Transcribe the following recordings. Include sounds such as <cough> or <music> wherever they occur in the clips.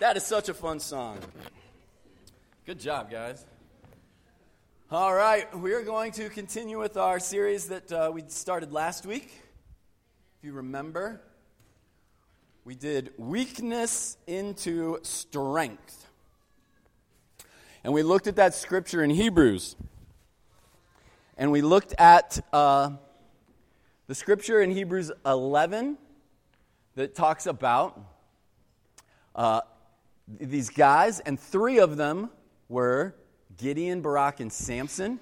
That is such a fun song. Good job, guys. All right, we are going to continue with our series that uh, we started last week. If you remember, we did weakness into strength. And we looked at that scripture in Hebrews. And we looked at uh, the scripture in Hebrews 11 that talks about uh, these guys, and three of them were Gideon, Barak, and Samson.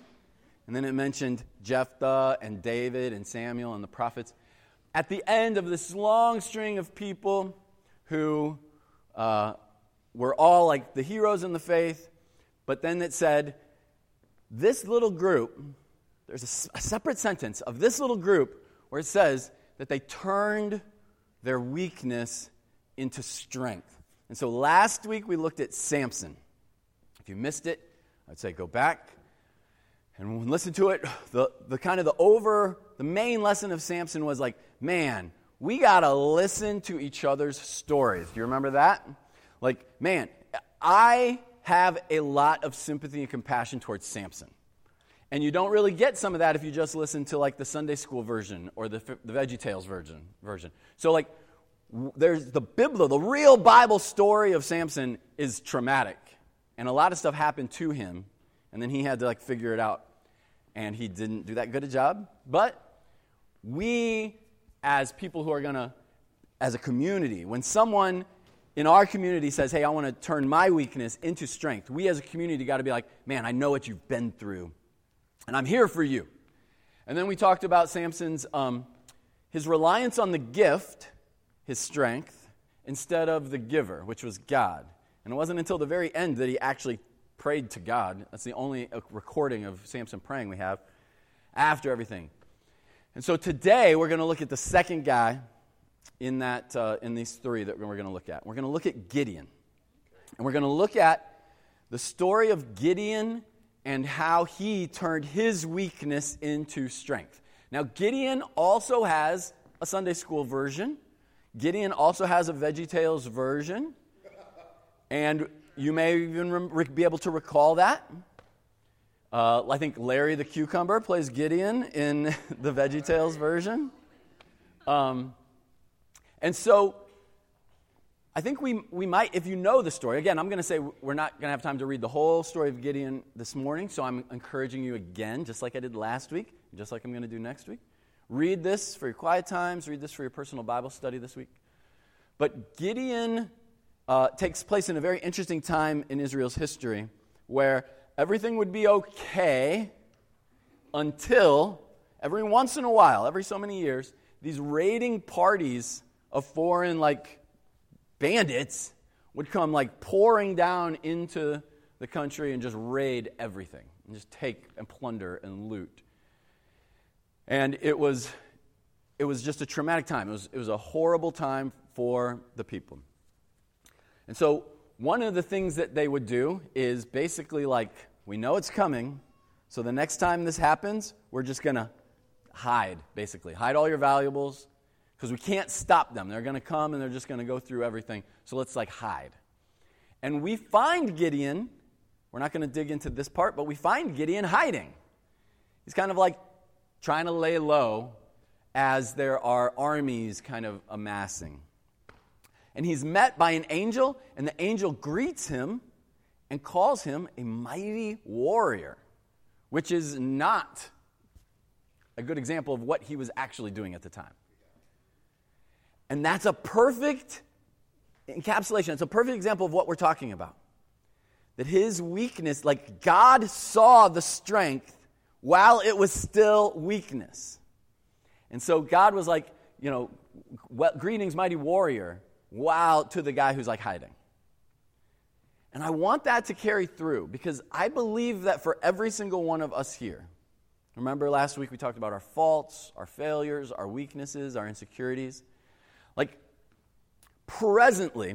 And then it mentioned Jephthah and David and Samuel and the prophets. At the end of this long string of people who uh, were all like the heroes in the faith, but then it said, this little group, there's a, a separate sentence of this little group where it says that they turned their weakness into strength. And so last week we looked at Samson. If you missed it, I'd say go back and listen to it. The, the kind of the over, the main lesson of Samson was like, man, we got to listen to each other's stories. Do you remember that? Like, man, I have a lot of sympathy and compassion towards Samson. And you don't really get some of that if you just listen to like the Sunday school version or the, the Veggie Tales version. version. So, like, there's the Bible, the real Bible story of Samson is traumatic. And a lot of stuff happened to him, and then he had to like figure it out. And he didn't do that good a job. But we, as people who are gonna, as a community, when someone in our community says, Hey, I want to turn my weakness into strength, we as a community got to be like, Man, I know what you've been through, and I'm here for you. And then we talked about Samson's um, his reliance on the gift his strength instead of the giver, which was God. And it wasn't until the very end that he actually prayed to God. That's the only uh, recording of Samson praying we have after everything. And so today we're going to look at the second guy in, that, uh, in these three that we're going to look at. We're going to look at Gideon. And we're going to look at the story of Gideon and how he turned his weakness into strength. Now, Gideon also has a Sunday school version. Gideon also has a VeggieTales version, and you may even re- be able to recall that. Uh, I think Larry the Cucumber plays Gideon in <laughs> the VeggieTales version. Um, and so I think we, we might, if you know the story, again, I'm going to say we're not going to have time to read the whole story of Gideon this morning, so I'm encouraging you again, just like I did last week, just like I'm going to do next week. Read this for your quiet times, read this for your personal Bible study this week. But Gideon uh, takes place in a very interesting time in Israel's history where everything would be okay until every once in a while, every so many years, these raiding parties of foreign like bandits would come like pouring down into the country and just raid everything and just take and plunder and loot. And it was, it was just a traumatic time. It was, it was a horrible time for the people. And so, one of the things that they would do is basically like, we know it's coming, so the next time this happens, we're just going to hide, basically. Hide all your valuables, because we can't stop them. They're going to come and they're just going to go through everything. So let's like hide. And we find Gideon, we're not going to dig into this part, but we find Gideon hiding. He's kind of like trying to lay low as there are armies kind of amassing. And he's met by an angel, and the angel greets him and calls him a mighty warrior, which is not a good example of what he was actually doing at the time. And that's a perfect encapsulation, it's a perfect example of what we're talking about. That his weakness, like God saw the strength while it was still weakness. And so God was like, you know, greetings, mighty warrior, wow, to the guy who's like hiding. And I want that to carry through because I believe that for every single one of us here, remember last week we talked about our faults, our failures, our weaknesses, our insecurities. Like, presently,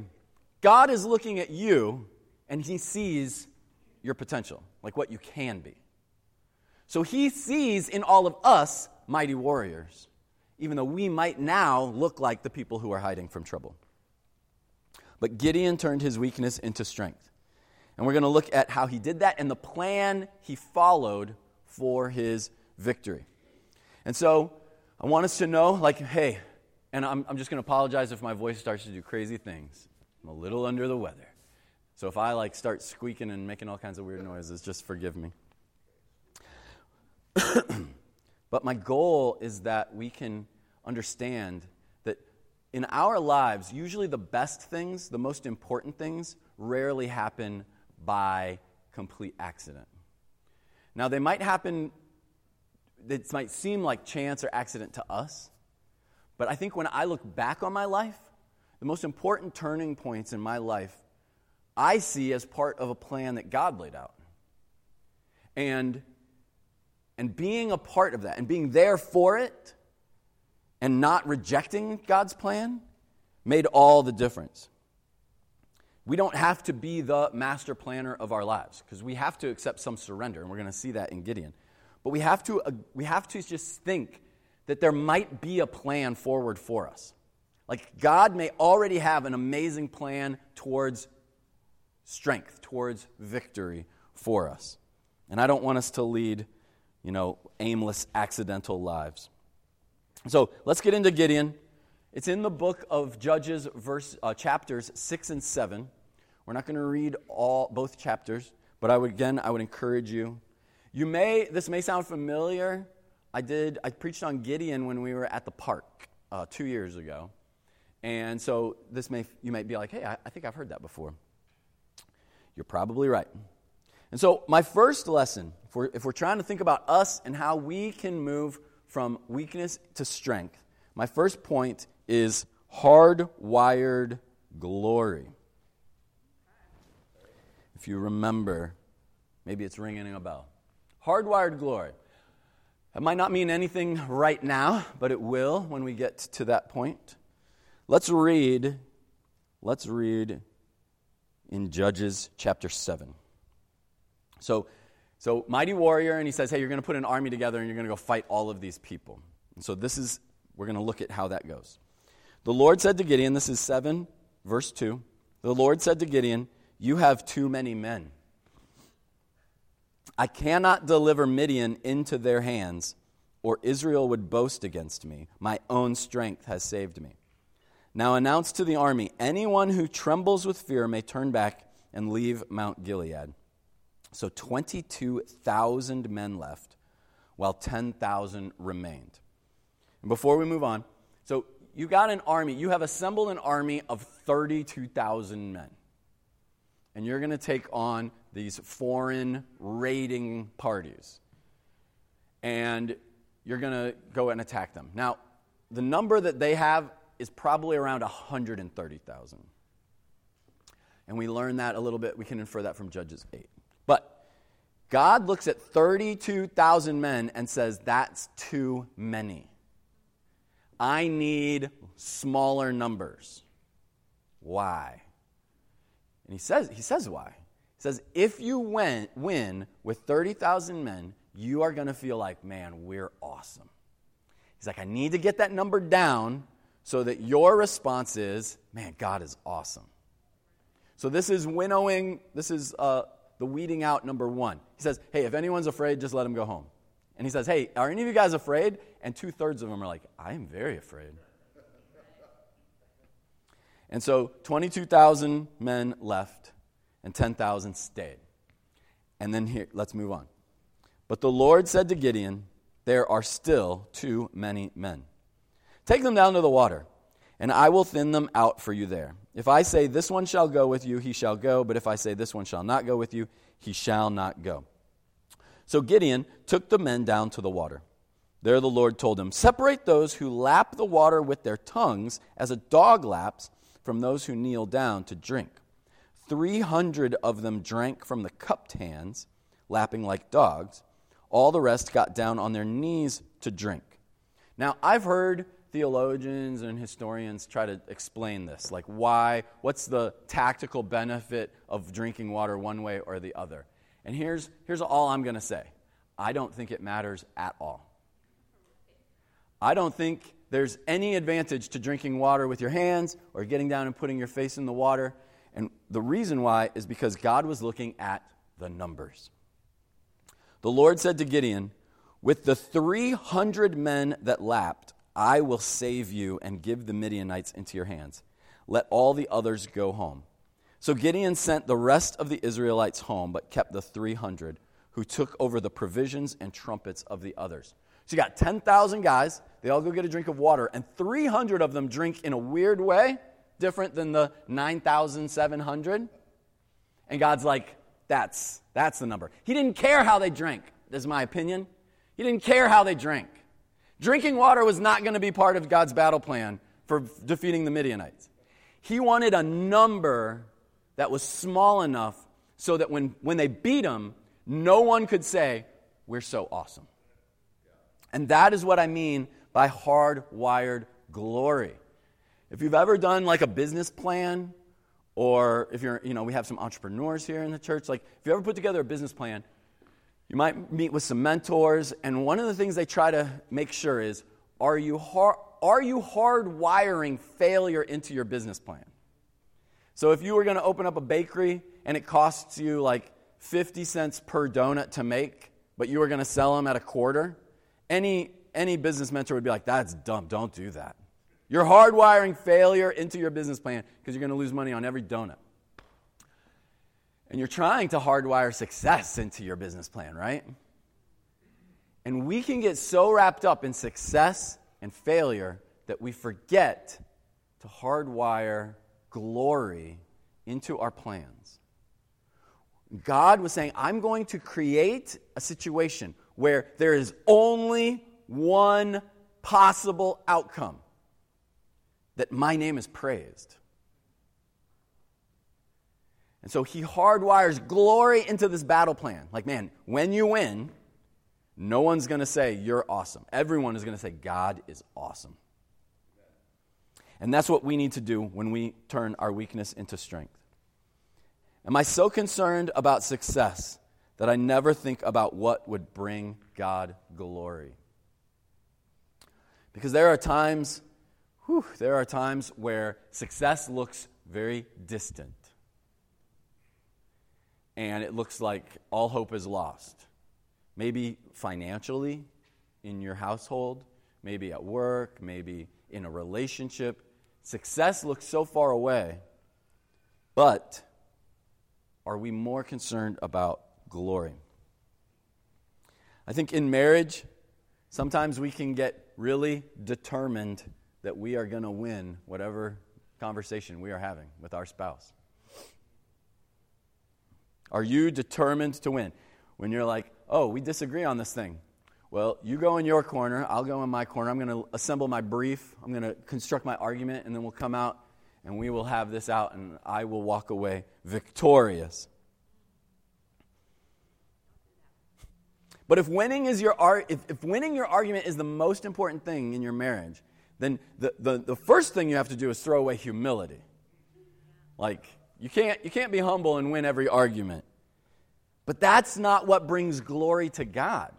God is looking at you and he sees your potential, like what you can be. So he sees in all of us mighty warriors, even though we might now look like the people who are hiding from trouble. But Gideon turned his weakness into strength. And we're going to look at how he did that and the plan he followed for his victory. And so I want us to know, like, hey, and I'm, I'm just going to apologize if my voice starts to do crazy things. I'm a little under the weather. So if I like start squeaking and making all kinds of weird noises, just forgive me. <coughs> but my goal is that we can understand that in our lives, usually the best things, the most important things, rarely happen by complete accident. Now, they might happen, it might seem like chance or accident to us, but I think when I look back on my life, the most important turning points in my life I see as part of a plan that God laid out. And, and being a part of that and being there for it and not rejecting God's plan made all the difference. We don't have to be the master planner of our lives because we have to accept some surrender, and we're going to see that in Gideon. But we have to, uh, we have to just think that there might be a plan forward for us. Like God may already have an amazing plan towards strength, towards victory for us. And I don't want us to lead, you know, aimless, accidental lives. So let's get into Gideon. It's in the book of Judges, verse, uh, chapters 6 and 7. We're not going to read all both chapters, but I would again I would encourage you. You may this may sound familiar. I did I preached on Gideon when we were at the park uh, two years ago, and so this may you might be like, hey, I, I think I've heard that before. You're probably right. And so my first lesson, if we're, if we're trying to think about us and how we can move from weakness to strength, my first point is hardwired glory. If you remember, maybe it's ringing a bell. Hardwired glory. That might not mean anything right now, but it will when we get to that point. Let's read, let's read in Judges chapter 7. So, so mighty warrior, and he says, Hey, you're going to put an army together and you're going to go fight all of these people. And so this is, we're going to look at how that goes. The Lord said to Gideon, this is 7, verse 2. The Lord said to Gideon, You have too many men. I cannot deliver Midian into their hands, or Israel would boast against me. My own strength has saved me. Now announce to the army anyone who trembles with fear may turn back and leave Mount Gilead. So 22,000 men left, while 10,000 remained. And before we move on, so you got an army, you have assembled an army of 32,000 men. And you're going to take on these foreign raiding parties. And you're going to go and attack them. Now, the number that they have is probably around 130,000. And we learn that a little bit. We can infer that from Judges 8. But God looks at 32,000 men and says, That's too many. I need smaller numbers. Why? And he says, he says why. He says, if you win, win with 30,000 men, you are going to feel like, man, we're awesome. He's like, I need to get that number down so that your response is, man, God is awesome. So this is winnowing, this is uh, the weeding out number one. He says, hey, if anyone's afraid, just let him go home. And he says, Hey, are any of you guys afraid? And two thirds of them are like, I am very afraid. And so 22,000 men left and 10,000 stayed. And then here, let's move on. But the Lord said to Gideon, There are still too many men. Take them down to the water, and I will thin them out for you there. If I say, This one shall go with you, he shall go. But if I say, This one shall not go with you, he shall not go. So Gideon took the men down to the water. There the Lord told him, Separate those who lap the water with their tongues, as a dog laps, from those who kneel down to drink. Three hundred of them drank from the cupped hands, lapping like dogs. All the rest got down on their knees to drink. Now, I've heard theologians and historians try to explain this. Like, why? What's the tactical benefit of drinking water one way or the other? And here's, here's all I'm going to say I don't think it matters at all. I don't think there's any advantage to drinking water with your hands or getting down and putting your face in the water. And the reason why is because God was looking at the numbers. The Lord said to Gideon, With the 300 men that lapped, I will save you and give the Midianites into your hands. Let all the others go home. So Gideon sent the rest of the Israelites home, but kept the 300 who took over the provisions and trumpets of the others. So you got 10,000 guys. They all go get a drink of water, and 300 of them drink in a weird way, different than the 9,700. And God's like, that's, that's the number. He didn't care how they drank, this is my opinion. He didn't care how they drank. Drinking water was not going to be part of God's battle plan for defeating the Midianites. He wanted a number that was small enough so that when, when they beat him, no one could say, We're so awesome. And that is what I mean by hardwired glory. If you've ever done like a business plan, or if you're, you know, we have some entrepreneurs here in the church, like if you ever put together a business plan, you might meet with some mentors, and one of the things they try to make sure is are you, hard, are you hardwiring failure into your business plan? So if you were going to open up a bakery and it costs you like 50 cents per donut to make, but you were going to sell them at a quarter, any, any business mentor would be like, that's dumb. Don't do that. You're hardwiring failure into your business plan because you're going to lose money on every donut. And you're trying to hardwire success into your business plan, right? And we can get so wrapped up in success and failure that we forget to hardwire glory into our plans. God was saying, I'm going to create a situation where there is only one possible outcome that my name is praised. And so he hardwires glory into this battle plan. Like, man, when you win, no one's going to say, You're awesome. Everyone is going to say, God is awesome. And that's what we need to do when we turn our weakness into strength. Am I so concerned about success that I never think about what would bring God glory? Because there are times, whew, there are times where success looks very distant. And it looks like all hope is lost. Maybe financially in your household, maybe at work, maybe in a relationship. Success looks so far away. But are we more concerned about glory? I think in marriage, sometimes we can get really determined that we are going to win whatever conversation we are having with our spouse. Are you determined to win? When you're like, oh, we disagree on this thing. Well, you go in your corner, I'll go in my corner. I'm going to assemble my brief, I'm going to construct my argument, and then we'll come out and we will have this out, and I will walk away victorious. But if winning, is your if, if winning your argument is the most important thing in your marriage, then the, the, the first thing you have to do is throw away humility. Like, you can't, you can't be humble and win every argument. But that's not what brings glory to God.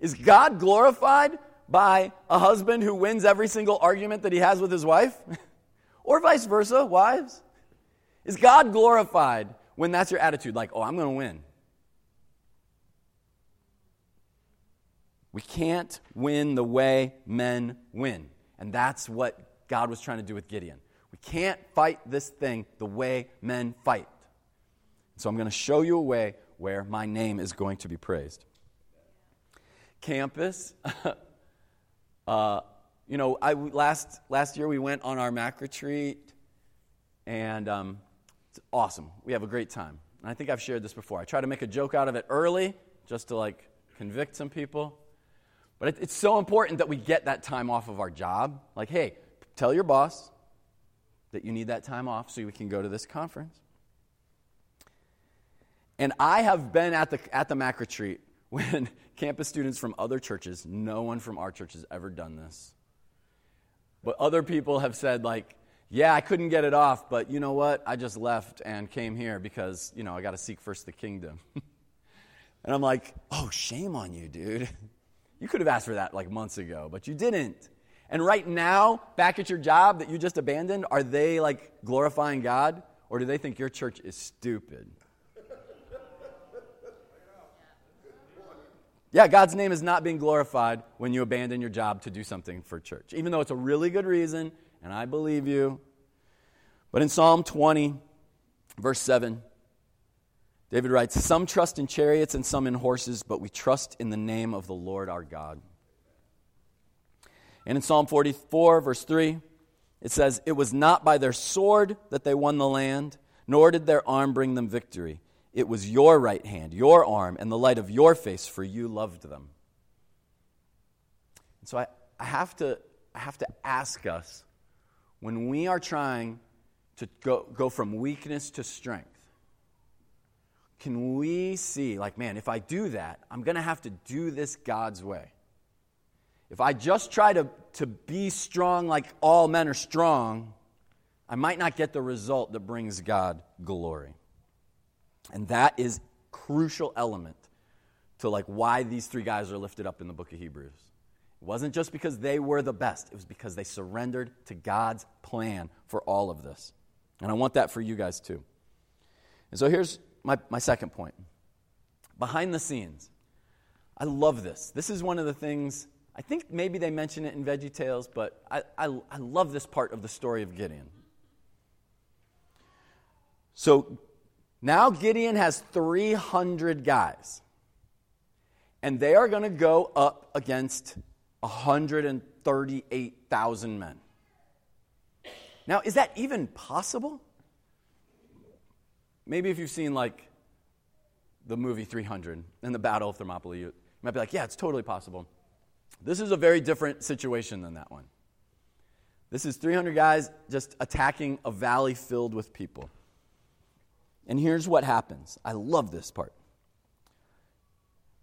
Is God glorified by a husband who wins every single argument that he has with his wife? <laughs> or vice versa, wives? Is God glorified when that's your attitude? Like, oh, I'm going to win. We can't win the way men win. And that's what God was trying to do with Gideon. Can't fight this thing the way men fight. So I'm going to show you a way where my name is going to be praised. Campus. <laughs> uh, you know, I, last, last year we went on our Mac retreat, and um, it's awesome. We have a great time. And I think I've shared this before. I try to make a joke out of it early just to like convict some people. But it, it's so important that we get that time off of our job. Like, hey, tell your boss that you need that time off so we can go to this conference. And I have been at the, at the MAC retreat <laughs> when campus students from other churches, no one from our church has ever done this. But other people have said, like, yeah, I couldn't get it off, but you know what? I just left and came here because, you know, I got to seek first the kingdom. <laughs> and I'm like, oh, shame on you, dude. <laughs> You could have asked for that like months ago, but you didn't. And right now, back at your job that you just abandoned, are they like glorifying God? Or do they think your church is stupid? Yeah, God's name is not being glorified when you abandon your job to do something for church, even though it's a really good reason, and I believe you. But in Psalm 20, verse 7, David writes Some trust in chariots and some in horses, but we trust in the name of the Lord our God. And in Psalm 44, verse 3, it says, It was not by their sword that they won the land, nor did their arm bring them victory. It was your right hand, your arm, and the light of your face, for you loved them. And so I, I, have, to, I have to ask us when we are trying to go, go from weakness to strength, can we see, like, man, if I do that, I'm going to have to do this God's way? If I just try to, to be strong like all men are strong, I might not get the result that brings God glory. And that is crucial element to like why these three guys are lifted up in the book of Hebrews. It wasn't just because they were the best, it was because they surrendered to God's plan for all of this. And I want that for you guys too. And so here's my, my second point behind the scenes. I love this. This is one of the things I think maybe they mention it in Veggie Tales, but I, I, I love this part of the story of Gideon. So now Gideon has 300 guys, and they are going to go up against 138,000 men. Now, is that even possible? Maybe if you've seen like the movie 300 and the Battle of Thermopylae, you might be like, yeah, it's totally possible. This is a very different situation than that one. This is 300 guys just attacking a valley filled with people. And here's what happens. I love this part.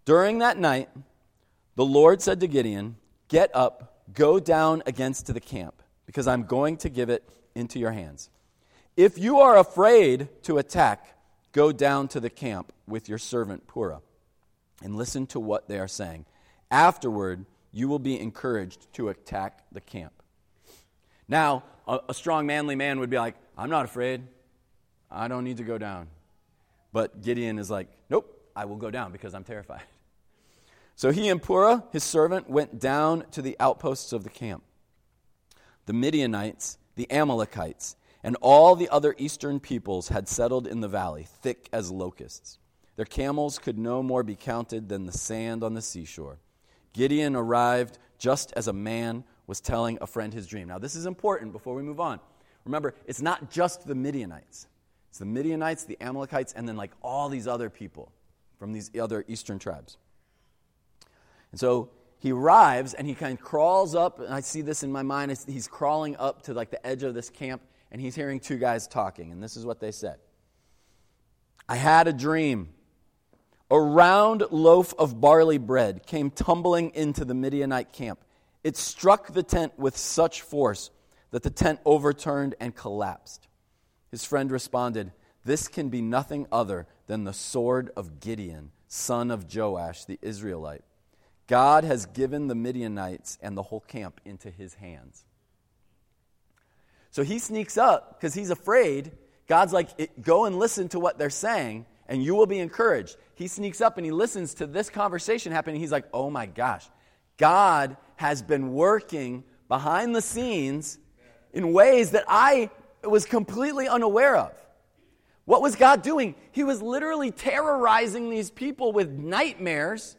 During that night, the Lord said to Gideon, Get up, go down against the camp, because I'm going to give it into your hands. If you are afraid to attack, go down to the camp with your servant Purah and listen to what they are saying. Afterward, you will be encouraged to attack the camp. Now, a, a, strong, manly man would be like, I'm not afraid. I don't need to go down. But Gideon is like, Nope, I will go down because I'm terrified. So he and Purah, his servant, went down to the outposts of the camp. The Midianites, the Amalekites, and all the other eastern peoples had settled in the valley, thick as locusts. Their camels could no more be counted than the sand on the seashore. Gideon arrived just as a man was telling a friend his dream. Now, this is important before we move on. Remember, it's not just the Midianites, it's the Midianites, the Amalekites, and then like all these other people from these other eastern tribes. And so he arrives and he kind of crawls up, and I see this in my mind. He's crawling up to like the edge of this camp, and he's hearing two guys talking, and this is what they said I had a dream. A round loaf of barley bread came tumbling into the Midianite camp. It struck the tent with such force that the tent overturned and collapsed. His friend responded, This can be nothing other than the sword of Gideon, son of Joash the Israelite. God has given the Midianites and the whole camp into his hands. So he sneaks up because he's afraid. God's like, Go and listen to what they're saying and you will be encouraged. He sneaks up and he listens to this conversation happening. He's like, oh my gosh, God has been working behind the scenes in ways that I was completely unaware of. What was God doing? He was literally terrorizing these people with nightmares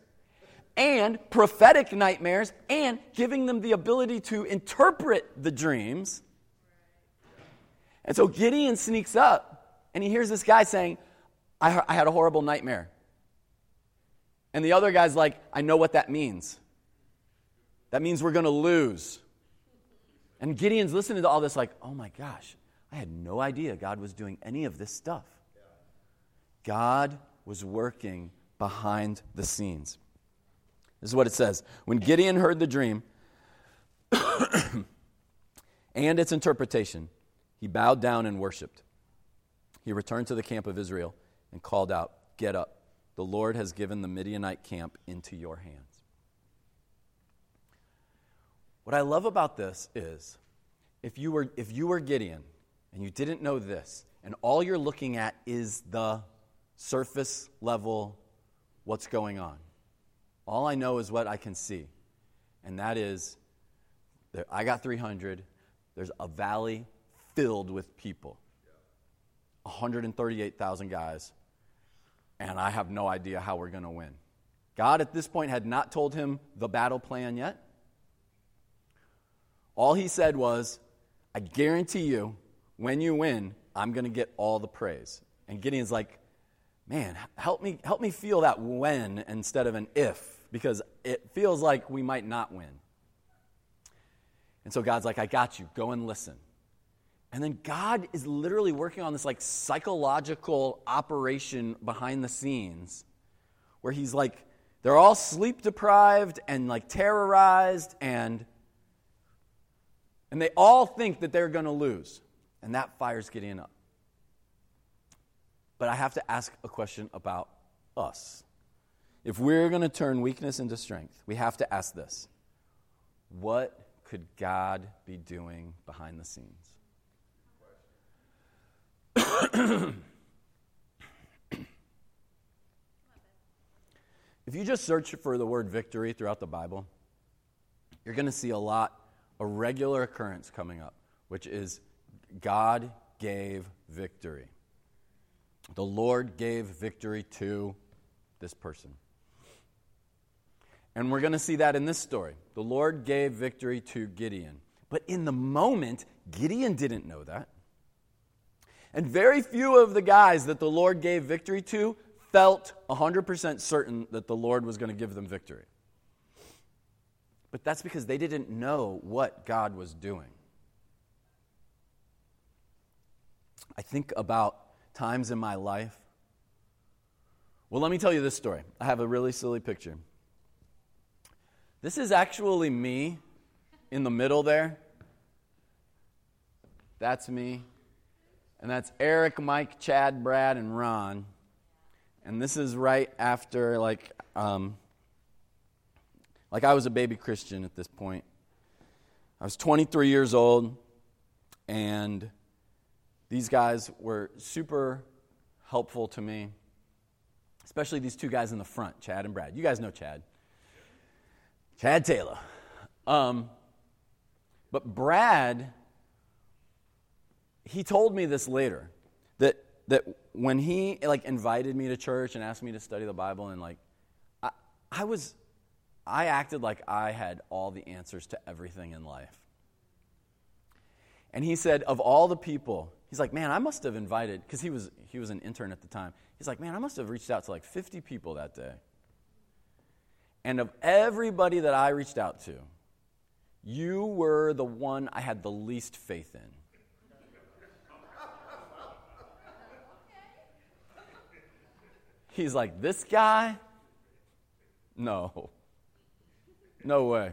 and prophetic nightmares and giving them the ability to interpret the dreams. And so Gideon sneaks up and he hears this guy saying, I, I had a horrible nightmare. And the other guy's like, I know what that means. That means we're going to lose. And Gideon's listening to all this, like, oh my gosh, I had no idea God was doing any of this stuff. God was working behind the scenes. This is what it says. When Gideon heard the dream <coughs> and its interpretation, he bowed down and worshiped. He returned to the camp of Israel and called out, Get up. The Lord has given the Midianite camp into your hands. What I love about this is if you were, if you were Gideon and you didn't know this, and all you're looking at is the surface level, what's going on. All I know is what I can see, and that is that I got 300. There's a valley filled with people 138,000 guys, and I have no idea how we're going to win. God at this point had not told him the battle plan yet. All he said was, I guarantee you, when you win, I'm going to get all the praise. And Gideon's like, man, help me, help me feel that when instead of an if, because it feels like we might not win. And so God's like, I got you. Go and listen. And then God is literally working on this like psychological operation behind the scenes where he's like, they're all sleep deprived and like terrorized and and they all think that they're going to lose. And that fires Gideon up. But I have to ask a question about us. If we're going to turn weakness into strength, we have to ask this What could God be doing behind the scenes? <coughs> if you just search for the word victory throughout the Bible, you're going to see a lot, a regular occurrence coming up, which is God gave victory. The Lord gave victory to this person. And we're going to see that in this story. The Lord gave victory to Gideon. But in the moment, Gideon didn't know that. And very few of the guys that the Lord gave victory to felt 100% certain that the Lord was going to give them victory. But that's because they didn't know what God was doing. I think about times in my life. Well, let me tell you this story. I have a really silly picture. This is actually me in the middle there. That's me. And that's Eric, Mike, Chad, Brad, and Ron. And this is right after, like, um, like I was a baby Christian at this point. I was 23 years old, and these guys were super helpful to me, especially these two guys in the front, Chad and Brad. You guys know Chad. Chad Taylor. Um, but Brad, he told me this later that that when he like invited me to church and asked me to study the Bible and like I, I was I acted like I had all the answers to everything in life. And he said, of all the people, he's like, man, I must have invited, because he was, he was an intern at the time. He's like, man, I must have reached out to like 50 people that day. And of everybody that I reached out to, you were the one I had the least faith in. He's like, this guy? No. No way.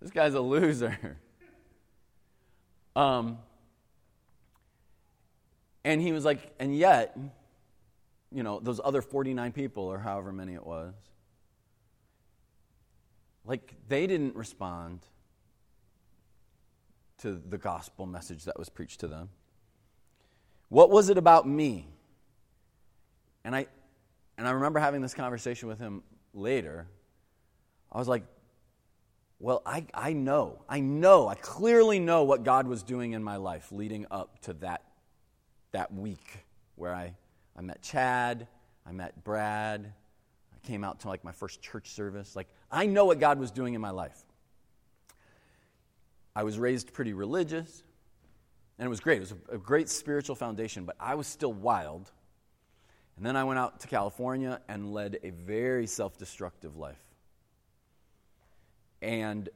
This guy's a loser. <laughs> Um, and he was like, and yet, you know, those other 49 people, or however many it was, like, they didn't respond to the gospel message that was preached to them. What was it about me? And I, and I remember having this conversation with him later. I was like, well, I, I know, I know, I clearly know what God was doing in my life leading up to that, that week where I, I met Chad, I met Brad, I came out to like my first church service. Like, I know what God was doing in my life. I was raised pretty religious, and it was great. It was a, a great spiritual foundation, but I was still wild. And then I went out to California and led a very self destructive life. And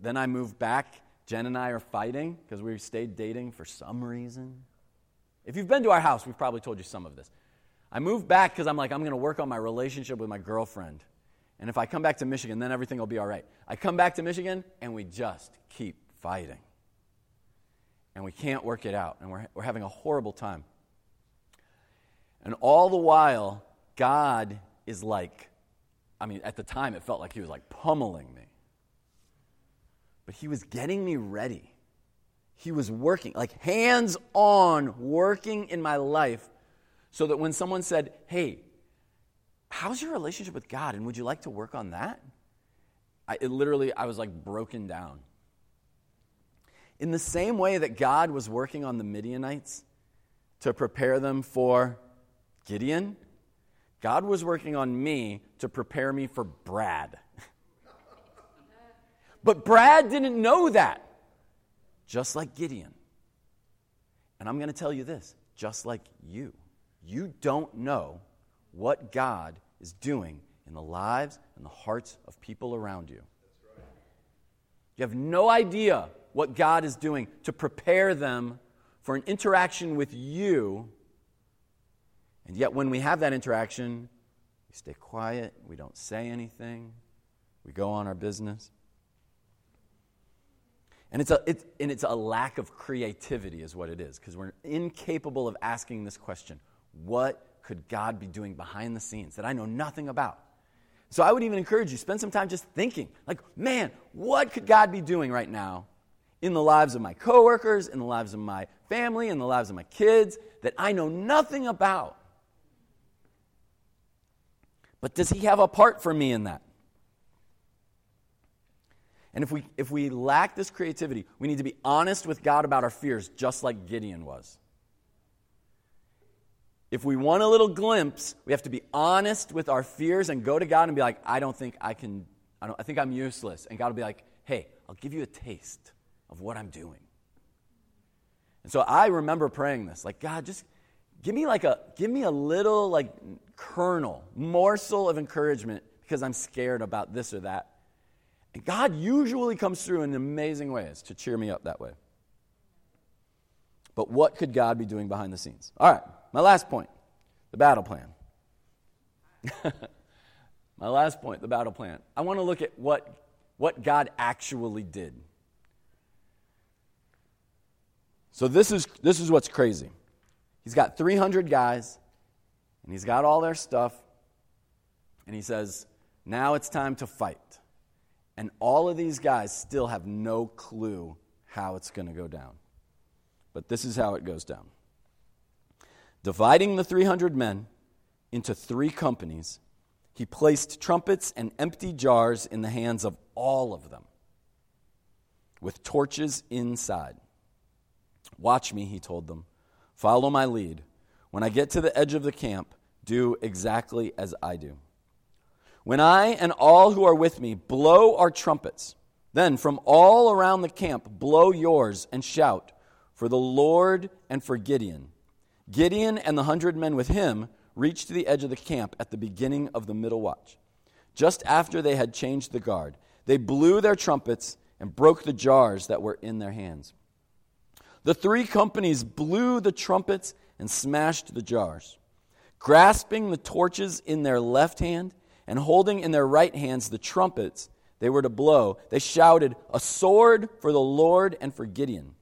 then I moved back. Jen and I are fighting because we stayed dating for some reason. If you've been to our house, we've probably told you some of this. I moved back because I'm like, I'm going to work on my relationship with my girlfriend. And if I come back to Michigan, then everything will be all right. I come back to Michigan, and we just keep fighting. And we can't work it out, and we're, we're having a horrible time. And all the while, God is like, I mean, at the time, it felt like He was like pummeling me but he was getting me ready. He was working, like hands on, working in my life so that when someone said, Hey, how's your relationship with God? And would you like to work on that? I, it literally, I was like broken down. In the same way that God was working on the Midianites to prepare them for Gideon, God was working on me to prepare me for Brad. but Brad didn't know that, just like Gideon. And I'm going to tell you this just like you. You don't know what God is doing in the lives and the hearts of people around you. You have no idea what God is doing to prepare them for an interaction with you. And yet, when we have that interaction, we stay quiet, we don't say anything, we go on our business. And it's a, it's, and it's a lack of creativity, is what it is, because we're incapable of asking this question What could God be doing behind the scenes that I know nothing about? So I would even encourage you, spend some time just thinking, like, man, what could God be doing right now in the lives of my coworkers, in the lives of my family, in the lives of my kids that I know nothing about? But does He have a part for me in that? And if we, if we lack this creativity, we need to be honest with God about our fears, just like Gideon was. If we want a little glimpse, we have to be honest with our fears and go to God and be like, I don't think I can, I, don't, I think I'm useless. And God will be like, hey, I'll give you a taste of what I'm doing. And so I remember praying this, like, God, just give me like a, give me a little like kernel, morsel of encouragement because I'm scared about this or that. And God usually comes through in amazing ways to cheer me up that way. But what could God be doing behind the scenes? All right. My last point the battle plan. <laughs> My last point the battle plan. I want to look at what, what God actually did. So, this is, this is what's crazy. He's got 300 guys, and he's got all their stuff, and he says, Now it's time to fight. And all of these guys still have no clue how it's going to go down. But this is how it goes down Dividing the 300 men into three companies, he placed trumpets and empty jars in the hands of all of them, with torches inside. Watch me, he told them. Follow my lead. When I get to the edge of the camp, do exactly as I do. When I and all who are with me blow our trumpets, then from all around the camp blow yours and shout for the Lord and for Gideon Gideon and the hundred men with him reached the edge of the camp at the beginning of the middle watch. Just after they had changed the guard, they blew their trumpets and broke the jars that were in their hands. The three companies blew the trumpets and smashed the jars. Grasping the torches in their left hand and holding in their right hands the trumpets they were to blow, they shouted, A sword for the Lord and for Gideon.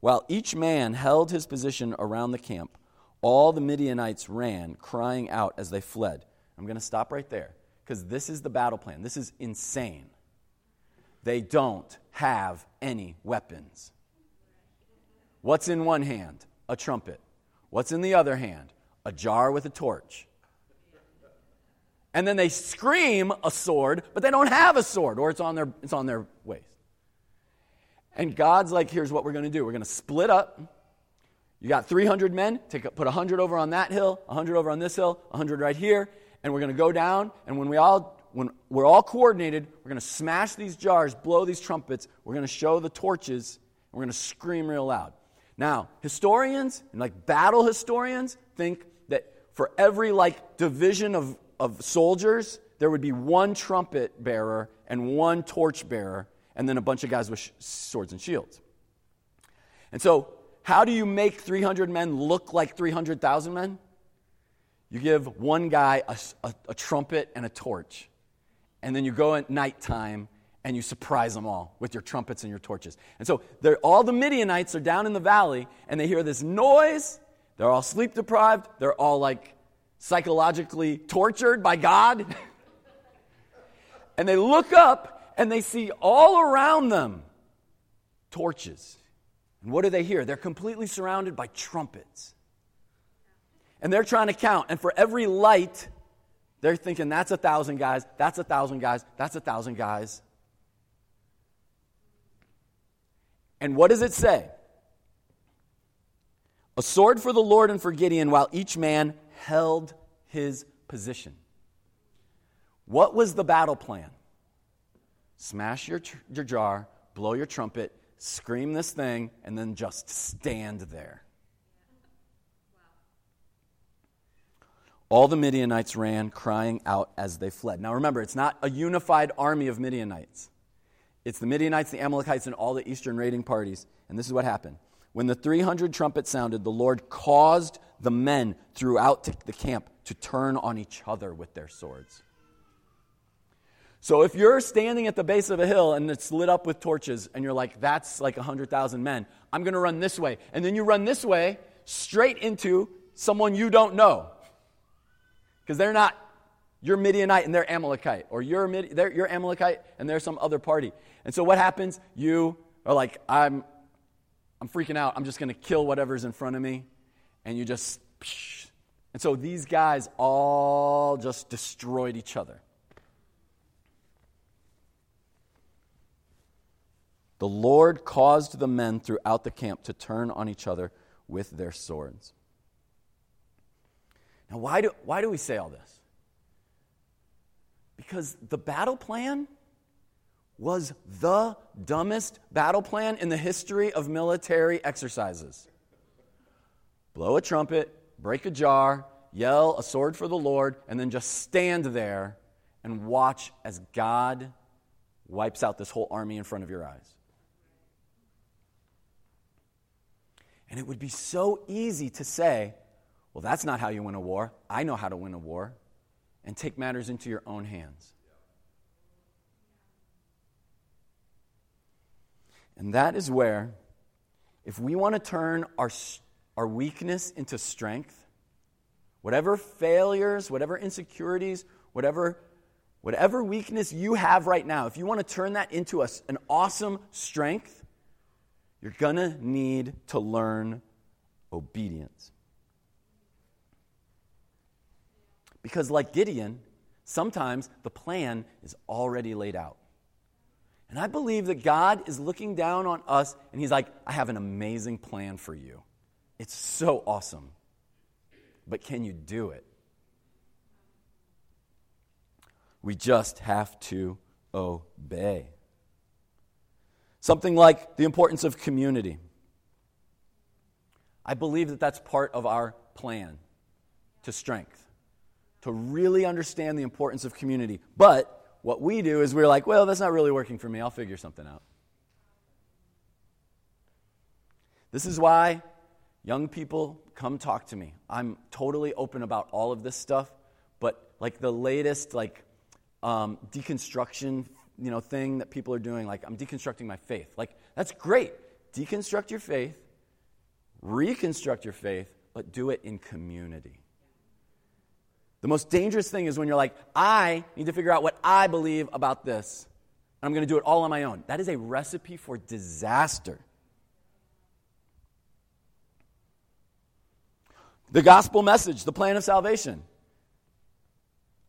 While each man held his position around the camp, all the Midianites ran, crying out as they fled. I'm going to stop right there because this is the battle plan. This is insane. They don't have any weapons. What's in one hand? A trumpet. What's in the other hand? A jar with a torch. And then they scream a sword, but they don't have a sword, or it's on their, it's on their waist. And God's like, here's what we're going to do. We're going to split up. You got 300 men, take, put 100 over on that hill, 100 over on this hill, 100 right here, and we're going to go down. And when we all when we're all coordinated, we're going to smash these jars, blow these trumpets. We're going to show the torches, and we're going to scream real loud. Now, historians like battle historians think that for every like division of, of soldiers, there would be one trumpet bearer and one torch bearer and then a bunch of guys with sh- swords and shields. And so, how do you make 300 men look like 300,000 men? You give one guy a, a, a, trumpet and a torch, and then you go at nighttime and you surprise them all with your trumpets and your torches. And so, all the Midianites are down in the valley, and they hear this noise. They're all sleep deprived. They're all like psychologically tortured by God. <laughs> and they look up and they see all around them torches. And what do they hear? They're completely surrounded by trumpets. And they're trying to count. And for every light, they're thinking, that's a thousand guys, that's a thousand guys, that's a thousand guys. And what does it say? A sword for the Lord and for Gideon, while each man held his position. What was the battle plan? Smash your, tr- your jar, blow your trumpet, scream this thing, and then just stand there. All the Midianites ran, crying out as they fled. Now remember, it's not a unified army of Midianites. It's the Midianites, the Amalekites, and all the eastern raiding parties. And this is what happened. When the 300 trumpets sounded, the Lord caused the men throughout the camp to turn on each other with their swords. So if you're standing at the base of a hill and it's lit up with torches and you're like, that's like 100,000 men, I'm going to run this way. And then you run this way straight into someone you don't know. Because they're not, you're Midianite and they're Amalekite. Or you're, Mid, you're Amalekite and they're some other party. And so what happens? You are like, I'm, I'm freaking out. I'm just going to kill whatever's in front of me. And you just, and so these guys all just destroyed each other. The Lord caused the men throughout the camp to turn on each other with their swords. Now, why do, why do we say all this? Because the battle plan was the dumbest battle plan in the history of military exercises. Blow a trumpet, break a jar, yell a sword for the Lord, and then just stand there and watch as God wipes out this whole army in front of your eyes. And it would be so easy to say, well, that's not how you win a war. I know how to win a war. And take matters into your own hands. And that is where, if we want to turn our, our weakness into strength, whatever failures, whatever insecurities, whatever, whatever weakness you have right now, if you want to turn that into a, an awesome strength, you're going to need to learn obedience. Because, like Gideon, sometimes the plan is already laid out. And I believe that God is looking down on us and He's like, I have an amazing plan for you. It's so awesome. But can you do it? We just have to obey. Something like the importance of community. I believe that that's part of our plan to strength, to really understand the importance of community. But what we do is we're like, well, that's not really working for me. I'll figure something out. This is why young people come talk to me. I'm totally open about all of this stuff, but like the latest like um, deconstruction you know, thing that people are doing, like I'm deconstructing my faith. Like, that's great. Deconstruct your faith, reconstruct your faith, but do it in community. The most dangerous thing is when you're like, I need to figure out what I believe about this. And I'm going to do it all on my own. That is a recipe for disaster. The gospel message, the plan of salvation.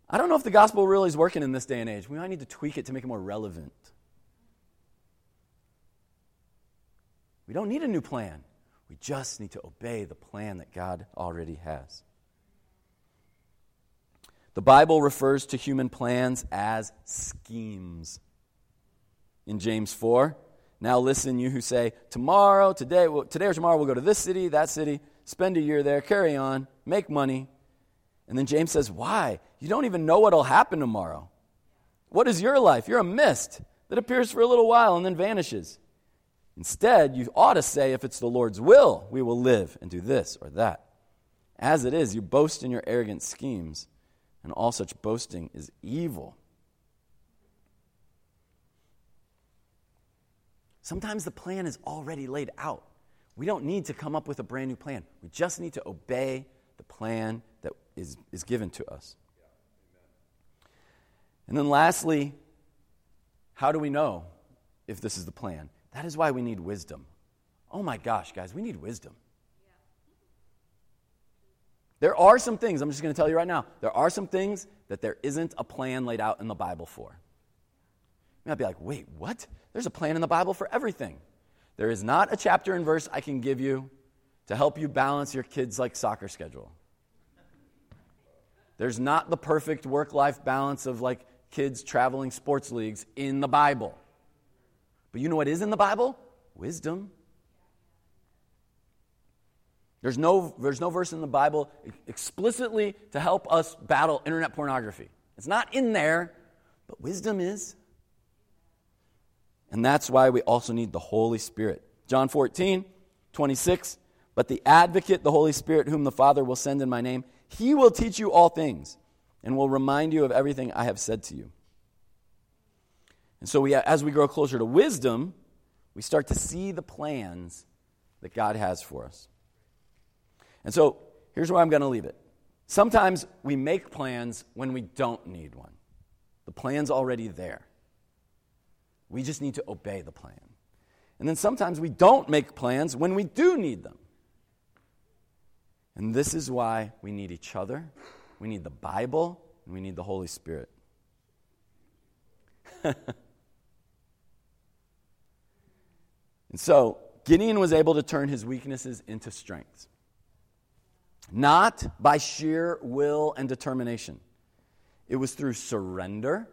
I don't know if the gospel really is working in this day and age. We might need to tweak it to make it more relevant. We don't need a new plan. We just need to obey the plan that God already has. The Bible refers to human plans as schemes. In James 4, now listen, you who say, tomorrow, today, well, today or tomorrow we'll go to this city, that city, spend a year there, carry on, make money, and then James says, Why? You don't even know what'll happen tomorrow. What is your life? You're a mist that appears for a little while and then vanishes. Instead, you ought to say, If it's the Lord's will, we will live and do this or that. As it is, you boast in your arrogant schemes, and all such boasting is evil. Sometimes the plan is already laid out. We don't need to come up with a brand new plan. We just need to obey the plan that is, is given to us. And then lastly, how do we know if this is the plan? That is why we need wisdom. Oh my gosh, guys, we need wisdom. There are some things, I'm just going to tell you right now, there are some things that there isn't a plan laid out in the Bible for. You might be like, wait, what? There's a plan in the Bible for everything. There is not a chapter and verse I can give you to help you balance your kids' like soccer schedule. There's not the perfect work life balance of like kids traveling sports leagues in the Bible. But you know what is in the Bible? Wisdom. There's no, there's no verse in the Bible explicitly to help us battle internet pornography. It's not in there, but wisdom is. And that's why we also need the Holy Spirit. John 14, 26. But the advocate, the Holy Spirit, whom the Father will send in my name, he will teach you all things and will remind you of everything I have said to you. And so, we, as we grow closer to wisdom, we start to see the plans that God has for us. And so, here's where I'm going to leave it. Sometimes we make plans when we don't need one, the plan's already there. We just need to obey the plan. And then sometimes we don't make plans when we do need them. And this is why we need each other, we need the Bible, and we need the Holy Spirit. <laughs> and so, Gideon was able to turn his weaknesses into strengths, not by sheer will and determination. It was through surrender,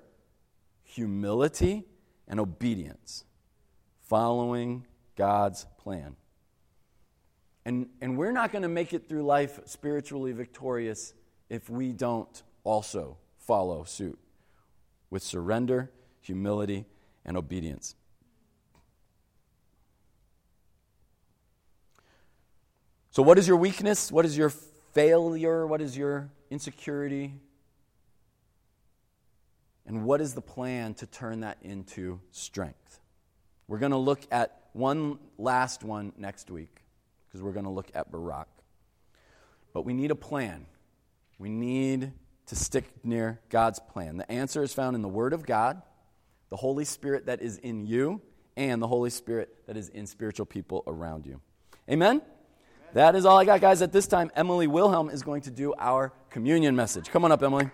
humility, and obedience, following God's plan. And, and we're not going to make it through life spiritually victorious if we don't also follow suit with surrender, humility, and obedience. So, what is your weakness? What is your failure? What is your insecurity? And what is the plan to turn that into strength? We're going to look at one last one next week because we're going to look at Barak. But we need a plan. We need to stick near God's plan. The answer is found in the Word of God, the Holy Spirit that is in you, and the Holy Spirit that is in spiritual people around you. Amen? That is all I got, guys. At this time, Emily Wilhelm is going to do our communion message. Come on up, Emily.